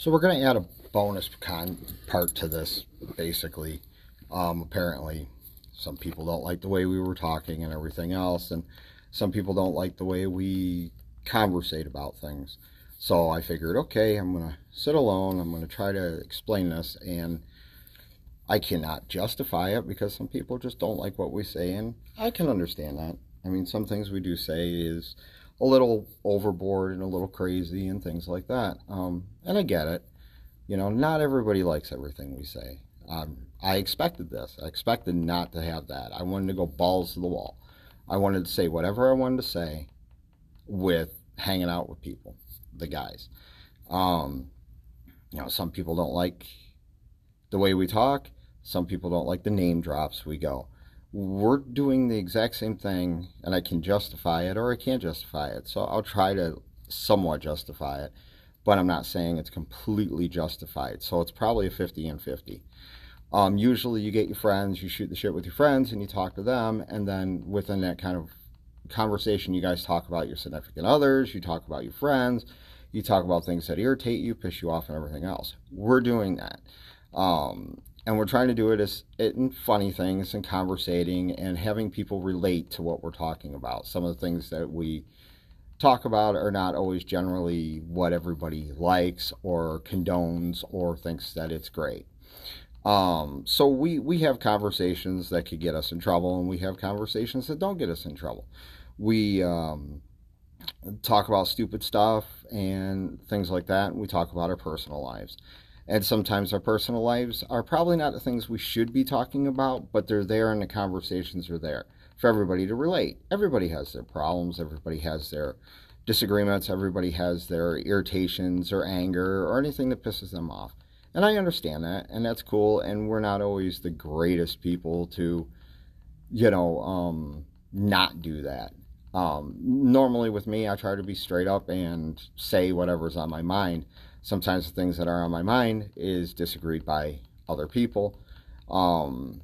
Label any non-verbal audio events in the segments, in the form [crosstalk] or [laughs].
So we're going to add a bonus con part to this, basically. Um, apparently, some people don't like the way we were talking and everything else, and some people don't like the way we conversate about things. So I figured, okay, I'm going to sit alone. I'm going to try to explain this, and I cannot justify it because some people just don't like what we say, and I can understand that. I mean, some things we do say is a little overboard and a little crazy and things like that. Um, and I get it. You know, not everybody likes everything we say. Um, I expected this. I expected not to have that. I wanted to go balls to the wall. I wanted to say whatever I wanted to say with hanging out with people, the guys. Um, you know, some people don't like the way we talk. Some people don't like the name drops we go we're doing the exact same thing and I can justify it or I can't justify it. So I'll try to somewhat justify it, but I'm not saying it's completely justified. So it's probably a 50 and 50. Um, usually you get your friends, you shoot the shit with your friends and you talk to them. And then within that kind of conversation, you guys talk about your significant others, you talk about your friends, you talk about things that irritate you, piss you off, and everything else. We're doing that. Um, and we're trying to do it as in funny things and conversating and having people relate to what we're talking about. Some of the things that we talk about are not always generally what everybody likes or condones or thinks that it's great. Um, so we we have conversations that could get us in trouble, and we have conversations that don't get us in trouble. We um, talk about stupid stuff and things like that. And we talk about our personal lives and sometimes our personal lives are probably not the things we should be talking about, but they're there and the conversations are there for everybody to relate. Everybody has their problems, everybody has their disagreements, everybody has their irritations or anger or anything that pisses them off. And I understand that, and that's cool, and we're not always the greatest people to, you know, um, not do that. Um, normally with me, I try to be straight up and say whatever's on my mind sometimes the things that are on my mind is disagreed by other people, um,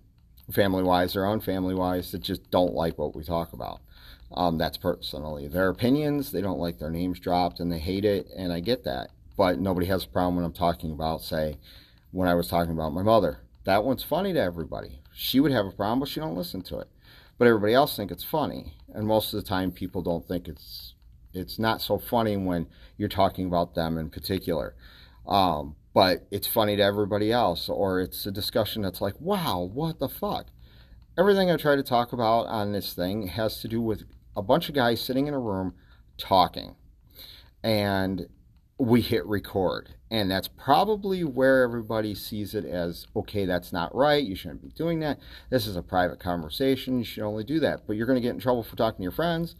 family wise or unfamily wise, that just don't like what we talk about. Um, that's personally their opinions. They don't like their names dropped and they hate it, and I get that. But nobody has a problem when I'm talking about, say, when I was talking about my mother. That one's funny to everybody. She would have a problem, but she don't listen to it. But everybody else think it's funny, and most of the time, people don't think it's it's not so funny when you're talking about them in particular. Um, but it's funny to everybody else, or it's a discussion that's like, wow, what the fuck? Everything I try to talk about on this thing has to do with a bunch of guys sitting in a room talking. And we hit record. And that's probably where everybody sees it as okay, that's not right. You shouldn't be doing that. This is a private conversation. You should only do that. But you're going to get in trouble for talking to your friends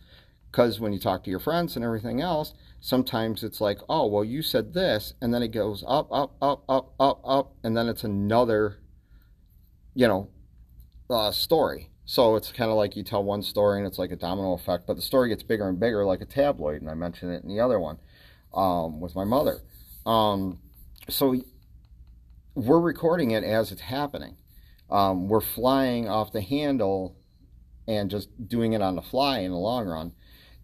because when you talk to your friends and everything else, sometimes it's like, oh, well, you said this, and then it goes up, up, up, up, up, up, and then it's another, you know, uh, story. So it's kind of like you tell one story and it's like a domino effect, but the story gets bigger and bigger like a tabloid, and I mentioned it in the other one um, with my mother. Um, so we're recording it as it's happening. Um, we're flying off the handle and just doing it on the fly in the long run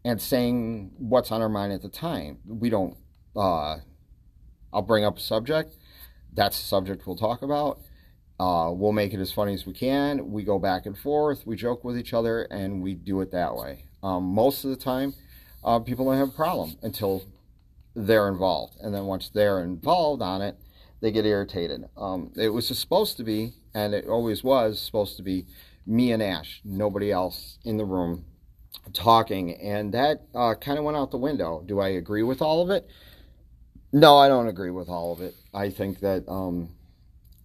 and saying what's on our mind at the time. We don't, uh, I'll bring up a subject. That's the subject we'll talk about. Uh, we'll make it as funny as we can. We go back and forth. We joke with each other, and we do it that way. Um, most of the time, uh, people don't have a problem until they're involved. And then once they're involved on it, they get irritated. Um, it was supposed to be, and it always was supposed to be, me and Ash, nobody else in the room talking, and that uh, kind of went out the window. Do I agree with all of it? No, I don't agree with all of it. I think that um,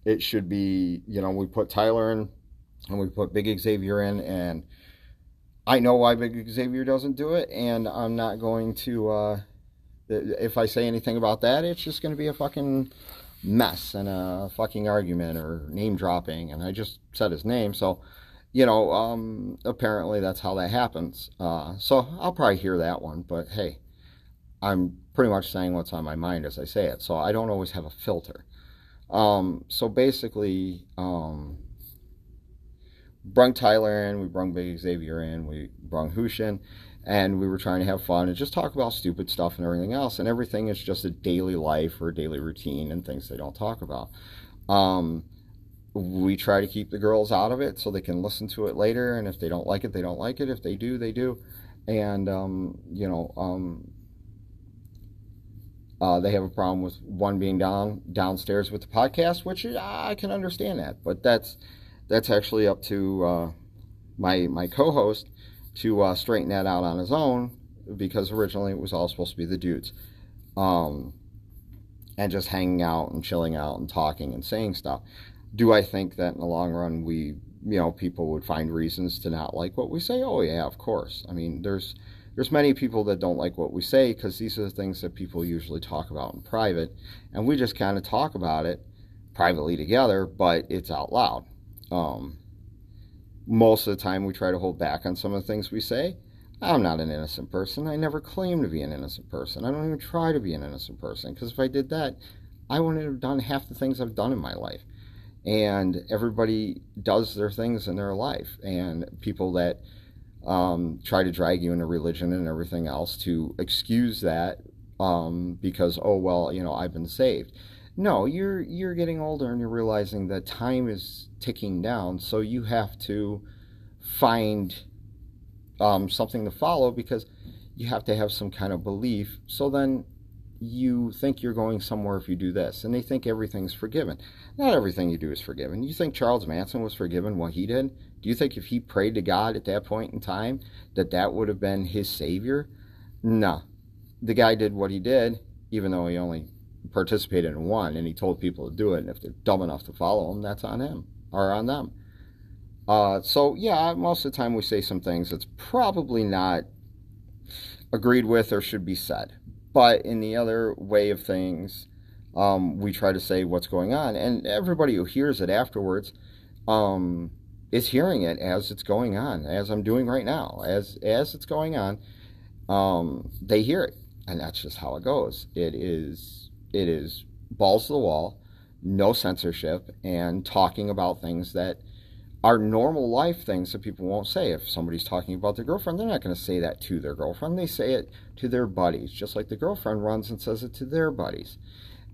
it should be, you know, we put Tyler in and we put Big Xavier in, and I know why Big Xavier doesn't do it, and I'm not going to. Uh, if I say anything about that, it's just going to be a fucking mess and a fucking argument or name dropping. And I just said his name, so you know, um, apparently that's how that happens. Uh, so I'll probably hear that one, but hey, I'm pretty much saying what's on my mind as I say it. So I don't always have a filter. Um, so basically, um, brung Tyler in, we brung Big Xavier in, we brung Hushin, and we were trying to have fun and just talk about stupid stuff and everything else. And everything is just a daily life or a daily routine and things they don't talk about. Um, we try to keep the girls out of it so they can listen to it later. And if they don't like it, they don't like it. If they do, they do. And, um, you know, um, uh, they have a problem with one being down downstairs with the podcast, which I can understand that, but that's that's actually up to uh, my my co-host to uh, straighten that out on his own because originally it was all supposed to be the dudes, um, and just hanging out and chilling out and talking and saying stuff. Do I think that in the long run we you know people would find reasons to not like what we say? Oh yeah, of course. I mean there's there's many people that don't like what we say because these are the things that people usually talk about in private, and we just kind of talk about it privately together, but it's out loud. Um, most of the time, we try to hold back on some of the things we say. I'm not an innocent person. I never claim to be an innocent person. I don't even try to be an innocent person because if I did that, I wouldn't have done half the things I've done in my life. And everybody does their things in their life, and people that um, try to drag you into religion and everything else to excuse that um, because oh well you know I've been saved. No, you're you're getting older and you're realizing that time is ticking down, so you have to find um, something to follow because you have to have some kind of belief. So then you think you're going somewhere if you do this, and they think everything's forgiven. Not everything you do is forgiven. You think Charles Manson was forgiven what he did? Do you think if he prayed to God at that point in time that that would have been his savior? No. The guy did what he did, even though he only participated in one, and he told people to do it. And if they're dumb enough to follow him, that's on him or on them. Uh, so yeah, most of the time we say some things that's probably not agreed with or should be said. But in the other way of things, um, we try to say what's going on, and everybody who hears it afterwards um, is hearing it as it's going on, as I'm doing right now, as as it's going on. Um, they hear it, and that's just how it goes. It is it is balls to the wall, no censorship, and talking about things that are normal life things that people won't say. If somebody's talking about their girlfriend, they're not going to say that to their girlfriend. They say it to their buddies, just like the girlfriend runs and says it to their buddies.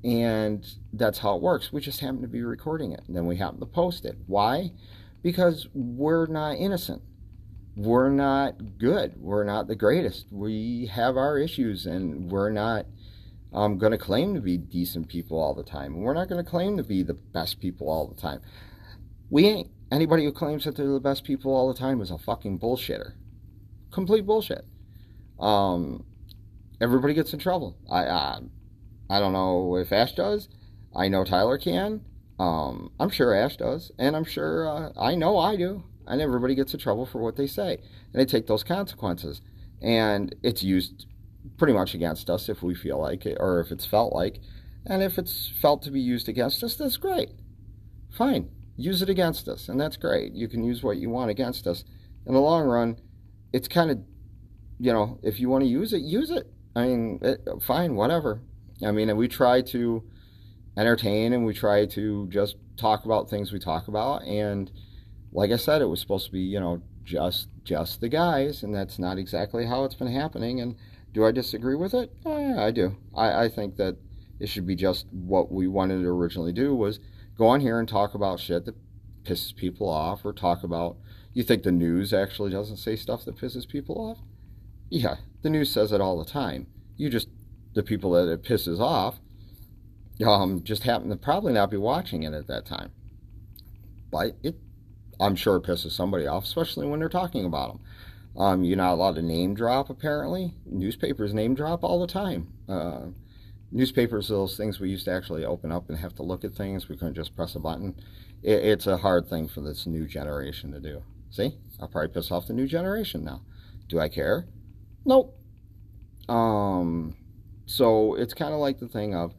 And that's how it works. We just happen to be recording it. And then we happen to post it. Why? because we're not innocent. We're not good. We're not the greatest. We have our issues, and we're not um, going to claim to be decent people all the time. We're not going to claim to be the best people all the time. We ain't. Anybody who claims that they're the best people all the time is a fucking bullshitter. Complete bullshit. Um, everybody gets in trouble. I, I, I don't know if Ash does. I know Tyler can. Um, I'm sure Ash does, and I'm sure uh, I know I do, and everybody gets in trouble for what they say, and they take those consequences, and it's used pretty much against us if we feel like it, or if it's felt like, and if it's felt to be used against us, that's great. Fine, use it against us, and that's great. You can use what you want against us. In the long run, it's kind of, you know, if you want to use it, use it. I mean, it, fine, whatever. I mean, we try to entertain and we try to just talk about things we talk about and like I said it was supposed to be you know just just the guys and that's not exactly how it's been happening and do I disagree with it oh, yeah I do I, I think that it should be just what we wanted to originally do was go on here and talk about shit that pisses people off or talk about you think the news actually doesn't say stuff that pisses people off yeah the news says it all the time you just the people that it pisses off um, just happen to probably not be watching it at that time. But it, I'm sure it pisses somebody off, especially when they're talking about them. Um, you're not allowed to name drop, apparently. Newspapers name drop all the time. Uh, newspapers those things we used to actually open up and have to look at things. We couldn't just press a button. It, it's a hard thing for this new generation to do. See? I'll probably piss off the new generation now. Do I care? Nope. Um, so it's kind of like the thing of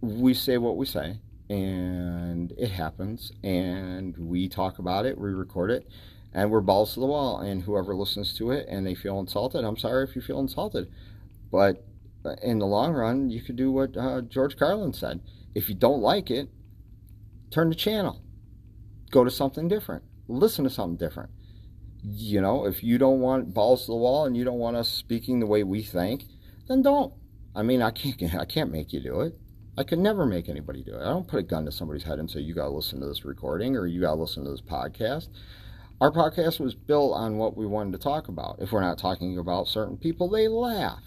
we say what we say and it happens and we talk about it we record it and we're balls to the wall and whoever listens to it and they feel insulted i'm sorry if you feel insulted but in the long run you could do what uh, george carlin said if you don't like it turn the channel go to something different listen to something different You know, if you don't want balls to the wall and you don't want us speaking the way we think, then don't. I mean, I can't I can't make you do it. I could never make anybody do it. I don't put a gun to somebody's head and say you got to listen to this recording or you got to listen to this podcast. Our podcast was built on what we wanted to talk about. If we're not talking about certain people, they laugh.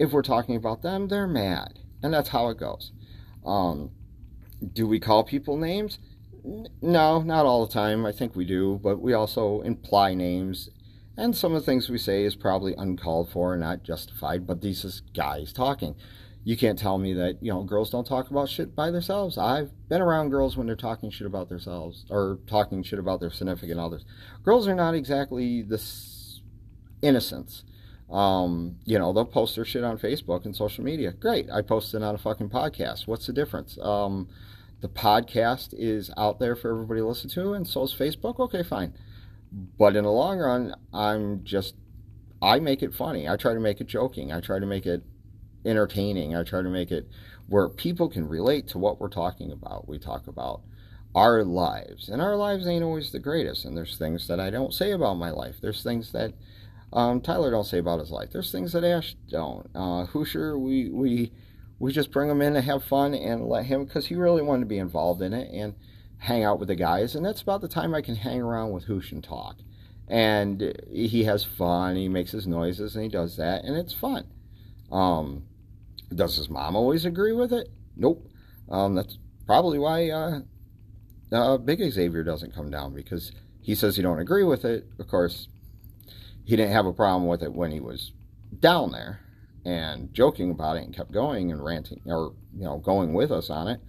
If we're talking about them, they're mad. And that's how it goes. Um, do we call people names? No, not all the time. I think we do, but we also imply names. And some of the things we say is probably uncalled for and not justified, but these is guys talking. You can't tell me that, you know, girls don't talk about shit by themselves. I've been around girls when they're talking shit about themselves or talking shit about their significant others. Girls are not exactly this innocence. Um, you know, they'll post their shit on Facebook and social media. Great. I posted on a fucking podcast. What's the difference? Um, the podcast is out there for everybody to listen to, and so is Facebook. Okay, fine. But in the long run, I'm just, I make it funny. I try to make it joking. I try to make it entertaining. I try to make it where people can relate to what we're talking about. We talk about our lives, and our lives ain't always the greatest. And there's things that I don't say about my life. There's things that um, Tyler don't say about his life. There's things that Ash don't. Uh, Hoosier, we we we just bring him in to have fun and let him because he really wanted to be involved in it and hang out with the guys. And that's about the time I can hang around with Hoosh and talk. And he has fun. He makes his noises and he does that, and it's fun. Um, does his mom always agree with it? Nope. Um, that's probably why uh, uh, Big Xavier doesn't come down because he says he don't agree with it. Of course, he didn't have a problem with it when he was down there and joking about it and kept going and ranting or you know going with us on it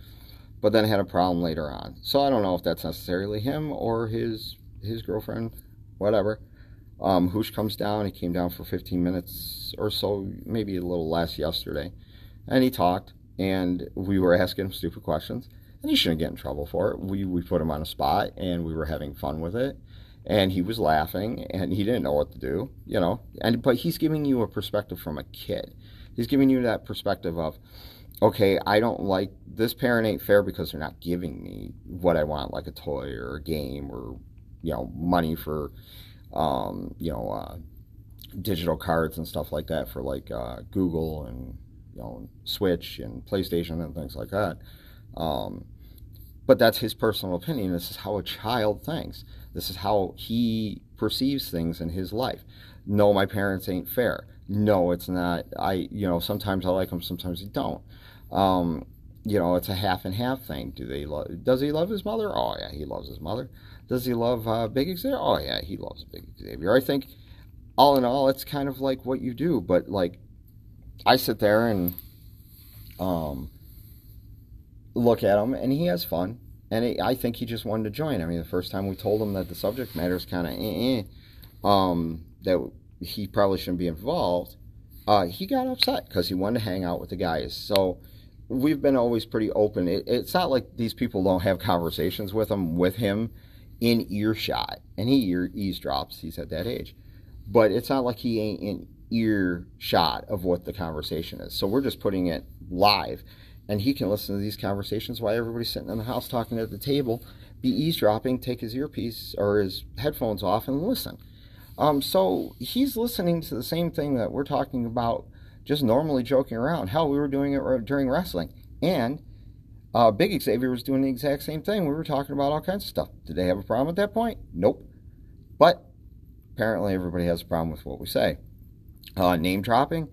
but then had a problem later on. So i don't know if that's necessarily him or his his girlfriend whatever. Um hoosh comes down he came down for 15 minutes or so maybe a little less yesterday and he talked and we were asking him stupid questions and he shouldn't get in trouble for it. We we put him on a spot and we were having fun with it and he was laughing and he didn't know what to do you know? And but he's giving you a perspective from a kid. He's giving you that perspective of okay i don't like this parent ain't fair because they're not giving me what i want like a toy or a game or you know money for um, you know uh, digital cards and stuff like that for like uh, google and you know switch and playstation and things like that. Um, but that's his personal opinion this is how a child thinks this is how he perceives things in his life. No, my parents ain't fair. No, it's not. I, you know, sometimes I like them, sometimes I don't. Um, you know, it's a half and half thing. Do they love? Does he love his mother? Oh yeah, he loves his mother. Does he love uh, Big Xavier? Oh yeah, he loves Big Xavier. I think, all in all, it's kind of like what you do. But like, I sit there and um, look at him, and he has fun and I think he just wanted to join. I mean, the first time we told him that the subject matter is kind of eh, eh, um, that he probably shouldn't be involved, uh, he got upset because he wanted to hang out with the guys. So we've been always pretty open. It, it's not like these people don't have conversations with him with him in earshot, and he ear, eavesdrops. He's at that age, but it's not like he ain't in earshot of what the conversation is. So we're just putting it live and he can listen to these conversations while everybody's sitting in the house talking at the table, be eavesdropping, take his earpiece or his headphones off and listen. Um, so he's listening to the same thing that we're talking about, just normally joking around. Hell, we were doing it during wrestling, and uh, Big Xavier was doing the exact same thing. We were talking about all kinds of stuff. Did they have a problem at that point? Nope. But apparently, everybody has a problem with what we say. Uh, name dropping.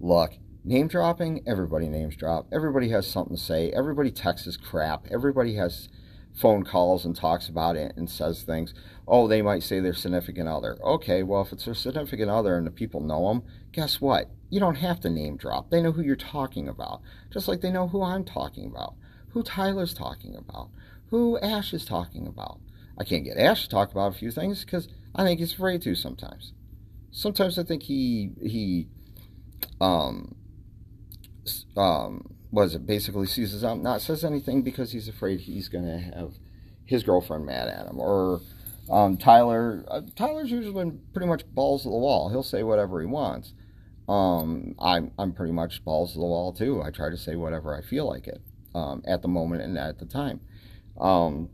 Look, Name dropping, everybody names drop. Everybody has something to say. Everybody texts crap. Everybody has phone calls and talks about it and says things. Oh, they might say their significant other. Okay, well, if it's their significant other and the people know them, guess what? You don't have to name drop. They know who you're talking about, just like they know who I'm talking about, who Tyler's talking about, who Ash is talking about. I can't get Ash to talk about a few things because I think he's afraid to sometimes. Sometimes I think he he um um, was it basically seizes up, not says anything because he's afraid he's going to have his girlfriend mad at him. Or um, Tyler, uh, Tyler's usually been pretty much balls to the wall. He'll say whatever he wants. Um, I'm I'm pretty much balls to the wall too. I try to say whatever I feel like it um, at the moment and at the time. Um,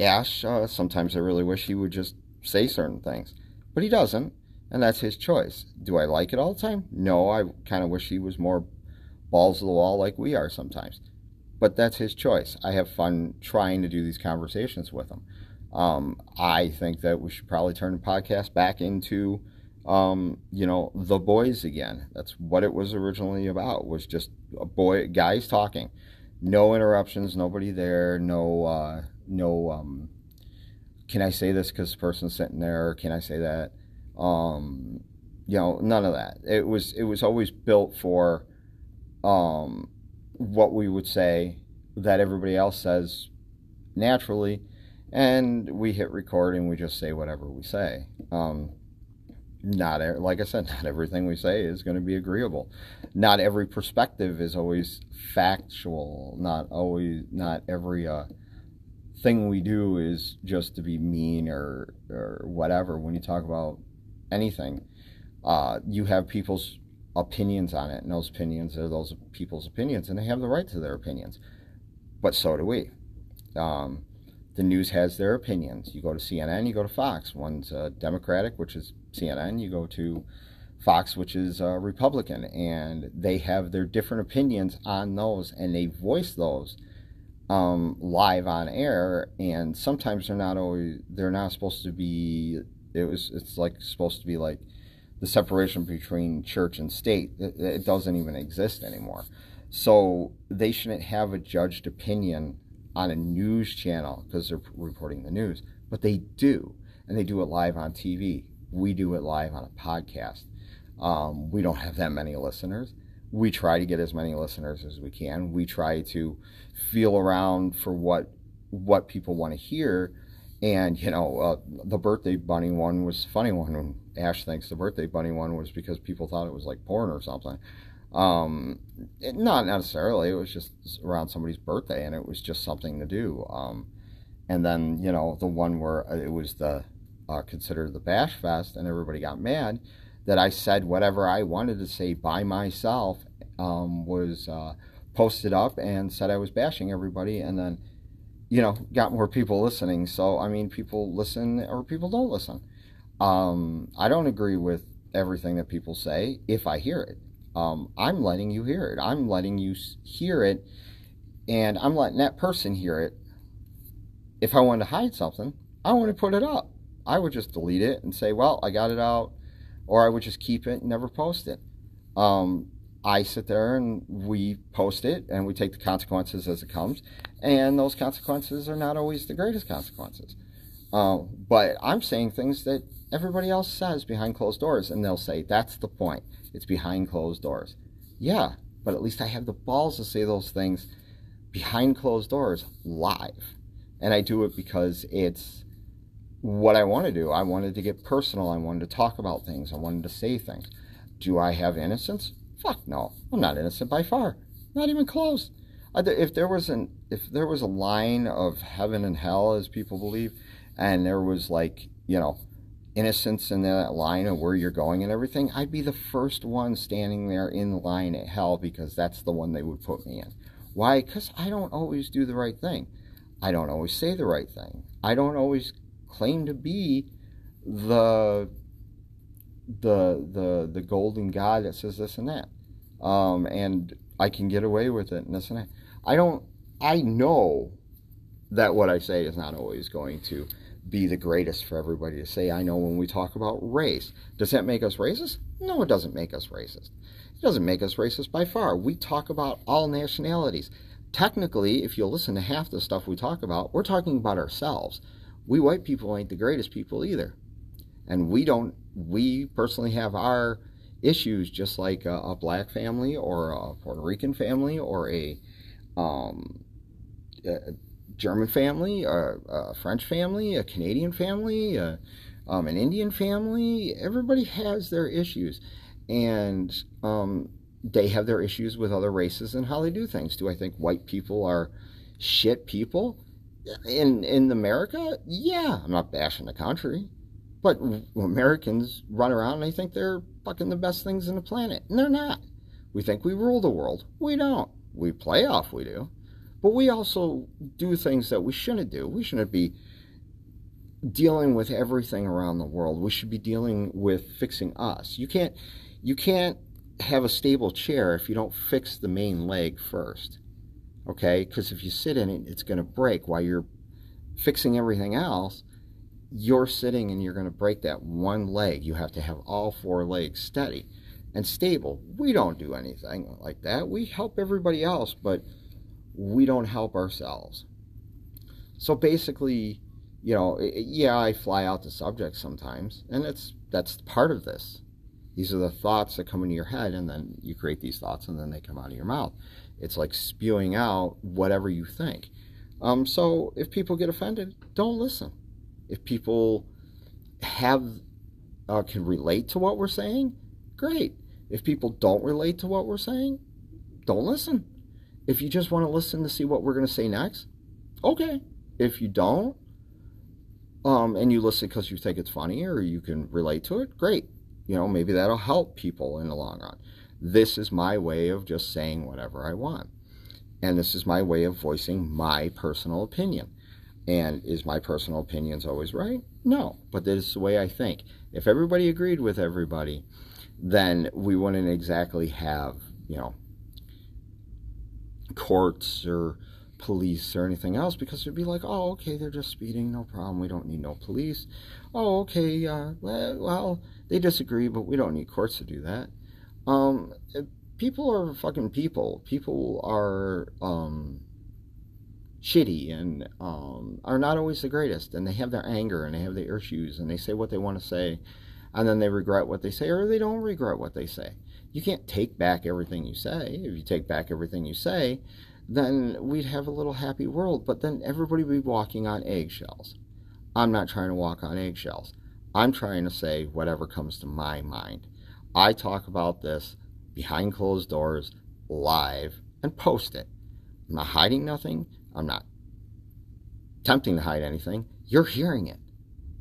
Ash, uh, sometimes I really wish he would just say certain things. But he doesn't, and that's his choice. Do I like it all the time? No, I kind of wish he was more balls to the wall like we are sometimes. But that's his choice. I have fun trying to do these conversations with him. Um, I think that we should probably turn the podcast back into, um, you know, the boys again. That's what it was originally about. Was just a boy, guys talking, no interruptions, nobody there, no, uh, no. Um, can I say this because the person's sitting there? Can I say that? Um, you know, none of that. It was it was always built for um, what we would say that everybody else says naturally, and we hit record and we just say whatever we say. Um, not like I said, [laughs] not everything we say is going to be agreeable. Not every perspective is always factual. Not always, not every uh, thing we do is just to be mean or or whatever. When you talk about anything, uh, you have people's opinions on it, and those opinions are those people's opinions, and they have the right to their opinions. But so do we. Um, the news has their opinions. You go to CNN, you go to Fox. One's uh, Democratic, which is CNN. You go to Fox, which is uh, Republican, and they have their different opinions on those, and they voice those um, live on air. And sometimes they're not always they're not supposed to be. It was it's like supposed to be like the separation between church and state. It, it doesn't even exist anymore. So they shouldn't have a judged opinion on a news channel because they're reporting the news, but they do, and they do it live on TV. We do it live on a podcast. Um, we don't have that many listeners. We try to get as many listeners as we can. We try to feel around for what what people want to hear. And you know, uh, the birthday bunny one was funny one. Ash thinks the birthday bunny one was because people thought it was like porn or something. Um, it, not necessarily. It was just around somebody's birthday, and it was just something to do. Um, and then you know the one where uh, it was the uh, considered the Bash Fest, and everybody got mad that I said whatever I wanted to say by myself um, was uh, posted up and said I was bashing everybody, and then you know got more people listening. So I mean, people listen or people don't listen. Um, I don't agree with everything that people say if I hear it um, I'm letting you hear it. I'm letting you hear it, and I'm letting that person hear it. If I wanted to hide something, I want to put it up. I would just delete it and say, well, I got it out, or I would just keep it and never post it. Um, I sit there and we post it and we take the consequences as it comes, and those consequences are not always the greatest consequences. Uh, but I'm saying things that everybody else says behind closed doors, and they'll say, that's the point. It's behind closed doors. Yeah, but at least I have the balls to say those things behind closed doors live. And I do it because it's what I want to do. I wanted to get personal. I wanted to talk about things. I wanted to say things. Do I have innocence? Fuck no. I'm not innocent by far. Not even close. If there was an if there was a line of heaven and hell, as people believe, and there was like you know innocence in that line of where you're going and everything, I'd be the first one standing there in line at hell because that's the one they would put me in. Why? Because I don't always do the right thing. I don't always say the right thing. I don't always claim to be the the the the golden guy that says this and that. Um, and I can get away with it and this and that. I don't I know that what I say is not always going to be the greatest for everybody to say. I know when we talk about race. Does that make us racist? No, it doesn't make us racist. It doesn't make us racist by far. We talk about all nationalities. Technically, if you listen to half the stuff we talk about, we're talking about ourselves. We white people ain't the greatest people either. And we don't, we personally have our issues just like a, a black family or a Puerto Rican family or a, um, a German family, a, a French family, a Canadian family, um, an Indian family. Everybody has their issues, and um, they have their issues with other races and how they do things. Do I think white people are shit people in in America? Yeah, I'm not bashing the country, but Americans run around and they think they're fucking the best things in the planet, and they're not. We think we rule the world. We don't. We play off. We do. But we also do things that we shouldn't do. We shouldn't be dealing with everything around the world. We should be dealing with fixing us. You can't you can't have a stable chair if you don't fix the main leg first. Okay? Because if you sit in it, it's going to break while you're fixing everything else. You're sitting and you're going to break that one leg. You have to have all four legs steady and stable. We don't do anything like that. We help everybody else, but we don't help ourselves. So basically, you know, yeah, I fly out the subject sometimes, and it's that's part of this. These are the thoughts that come into your head, and then you create these thoughts, and then they come out of your mouth. It's like spewing out whatever you think. Um, so if people get offended, don't listen. If people have uh, can relate to what we're saying, great. If people don't relate to what we're saying, don't listen. If you just want to listen to see what we're going to say next, okay. If you don't, um, and you listen because you think it's funny or you can relate to it, great. You know, maybe that'll help people in the long run. This is my way of just saying whatever I want. And this is my way of voicing my personal opinion. And is my personal opinions always right? No, but this is the way I think. If everybody agreed with everybody, then we wouldn't exactly have, you know, courts or police or anything else because it'd be like, oh, okay, they're just speeding, no problem. We don't need no police. Oh, okay, uh, well, they disagree, but we don't need courts to do that. Um, people are fucking people. People are um, shitty and um, are not always the greatest, and they have their anger and they have their issues, and they say what they want to say, and then they regret what they say, or they don't regret what they say. You can't take back everything you say. If you take back everything you say, then we'd have a little happy world, but then everybody would be walking on eggshells. I'm not trying to walk on eggshells. I'm trying to say whatever comes to my mind. I talk about this behind closed doors, live, and post it. I'm not hiding nothing. I'm not attempting to hide anything. You're hearing it.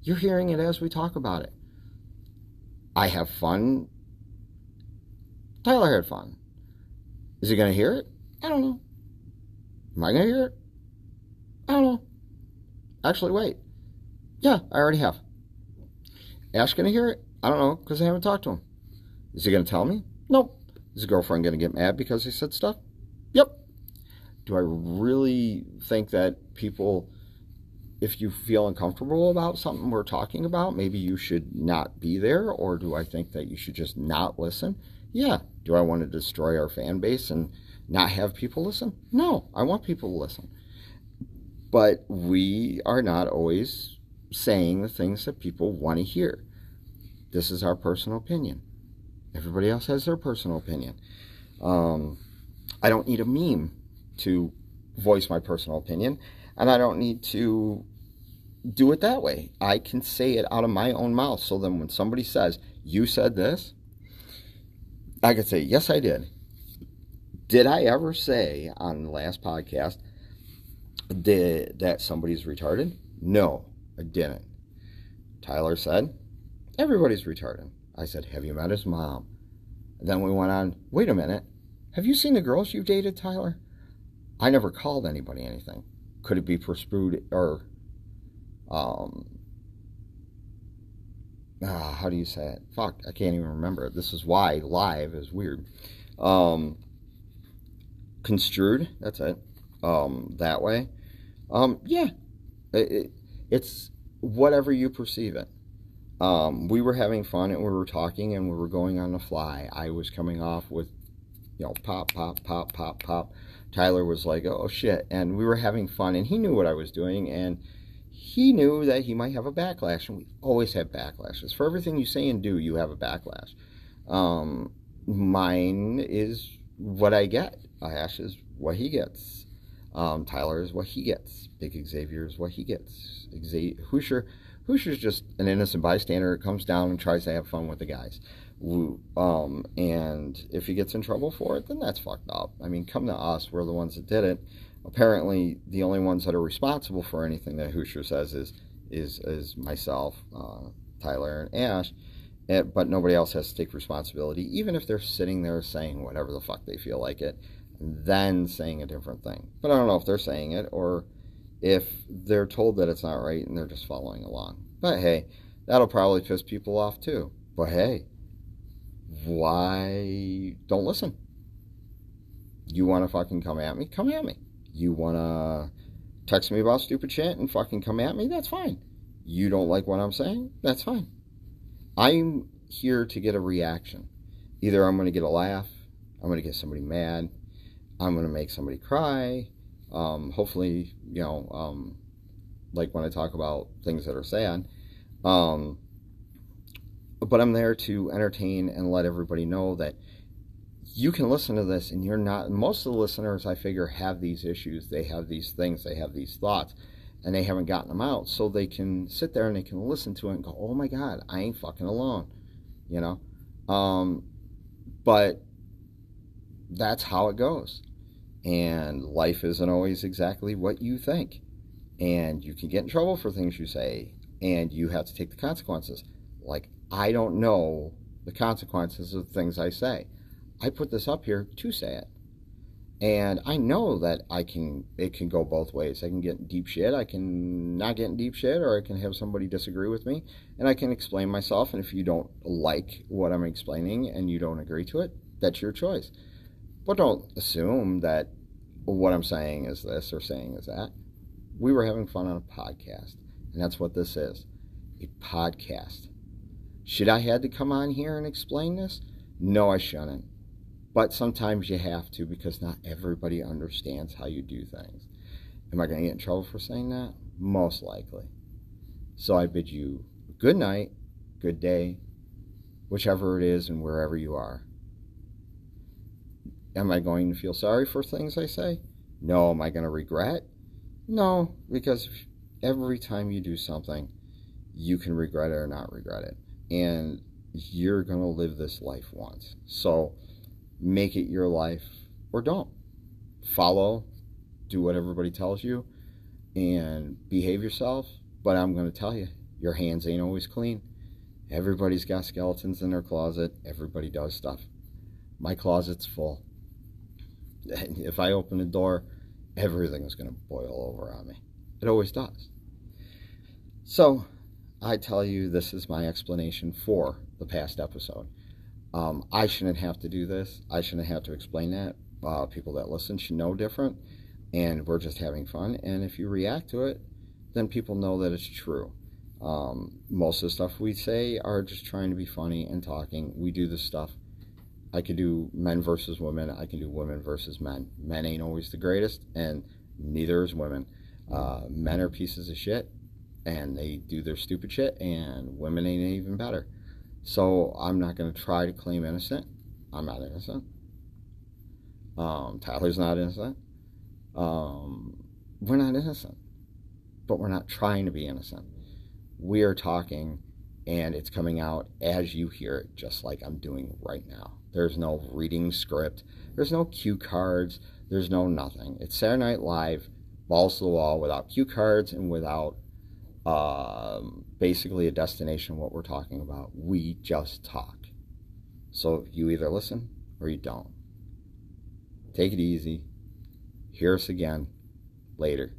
You're hearing it as we talk about it. I have fun. Tyler had fun. Is he going to hear it? I don't know. Am I going to hear it? I don't know. Actually, wait. Yeah, I already have. Ash going to hear it? I don't know because I haven't talked to him. Is he going to tell me? Nope. Is his girlfriend going to get mad because he said stuff? Yep. Do I really think that people, if you feel uncomfortable about something we're talking about, maybe you should not be there? Or do I think that you should just not listen? Yeah. Do I want to destroy our fan base and not have people listen? No, I want people to listen. But we are not always saying the things that people want to hear. This is our personal opinion. Everybody else has their personal opinion. Um, I don't need a meme to voice my personal opinion, and I don't need to do it that way. I can say it out of my own mouth so then when somebody says, You said this, I could say, Yes, I did. Did I ever say on the last podcast did, that somebody's retarded? No, I didn't. Tyler said, Everybody's retarded. I said, Have you met his mom? Then we went on, Wait a minute. Have you seen the girls you've dated, Tyler? I never called anybody anything. Could it be pursued or, um, ah, how do you say it? Fuck, I can't even remember. This is why live is weird. Um, construed. That's it. Um, that way. Um, yeah, it, it, it's whatever you perceive it. Um, we were having fun and we were talking and we were going on the fly. I was coming off with, you know, pop, pop, pop, pop, pop. Tyler was like, oh shit. And we were having fun and he knew what I was doing and he knew that he might have a backlash. And we always have backlashes. For everything you say and do, you have a backlash. Um, mine is what I get. Ash is what he gets. Um, Tyler is what he gets. Big Xavier is what he gets. Xavier, Hoosier, Hoosier's just an innocent bystander. Comes down and tries to have fun with the guys. Um, and if he gets in trouble for it, then that's fucked up. I mean, come to us. We're the ones that did it. Apparently, the only ones that are responsible for anything that Hoosier says is is is myself, uh, Tyler, and Ash. It, but nobody else has to take responsibility, even if they're sitting there saying whatever the fuck they feel like it then saying a different thing. But I don't know if they're saying it or if they're told that it's not right and they're just following along. But hey, that'll probably piss people off too. But hey, why don't listen? You want to fucking come at me? Come at me. You want to text me about stupid shit and fucking come at me? That's fine. You don't like what I'm saying? That's fine. I'm here to get a reaction. Either I'm going to get a laugh, I'm going to get somebody mad, I'm going to make somebody cry. Um, hopefully, you know, um, like when I talk about things that are sad. Um, but I'm there to entertain and let everybody know that you can listen to this and you're not most of the listeners i figure have these issues. They have these things. They have these thoughts and they haven't gotten them out. So they can sit there and they can listen to it and go oh my god i ain't fucking alone you know? Um, but that's how it goes. And life isn't always exactly what you think. And you can get in trouble for things you say and you have to take the consequences. Like i don't know the consequences of the things i say I put this up here to say it. And I know that I can, it can go both ways. I can get deep shit, I can not get in deep shit, or I can have somebody disagree with me, and I can explain myself. And if you don't like what I'm explaining and you don't agree to it, that's your choice. But don't assume that what I'm saying is this or saying is that. We were having fun on a podcast, and that's what this is a podcast. Should I had to come on here and explain this? No, I shouldn't. But sometimes you have to because not everybody understands how you do things. Am I going to get in trouble for saying that? Most likely. So I bid you good night, good day, whichever it is and wherever you are. Am I going to feel sorry for things I say? No. Am I going to regret? No, because every time you do something, you can regret it or not regret it. And you're going to live this life once. So, make it your life or don't. Follow, do what everybody tells you, and behave yourself. But I'm going to tell you, your hands ain't always clean. Everybody's got skeletons in their closet. Everybody does stuff. My closet's full. [laughs] If I open the door, everything is going to boil over on me. It always does. So, I tell you, this is my explanation for the past episode. Um, I shouldn't have to do this. I shouldn't have to explain that. Uh, people that listen should know different, and we're just having fun. And if you react to it, then people know that it's true. Um, most of the stuff we say are just trying to be funny and talking. We do this stuff. I could do men versus women. I can do women versus men. Men ain't always the greatest, and neither is women. Uh, men are pieces of shit, and they do their stupid shit, and women ain't even better. So I'm not going to try to claim innocent. I'm not innocent. Um, Tyler's not innocent. Um, we're not innocent, but we're not trying to be innocent. We are talking, and it's coming out as you hear it, just like I'm doing right now. There's no reading script. There's no cue cards. There's no nothing. It's Saturday Night Live, balls to the wall, without cue cards and without um, basically a destination what we're talking about. We just talk. So you either listen or you don't. Take it easy. Hear us again later.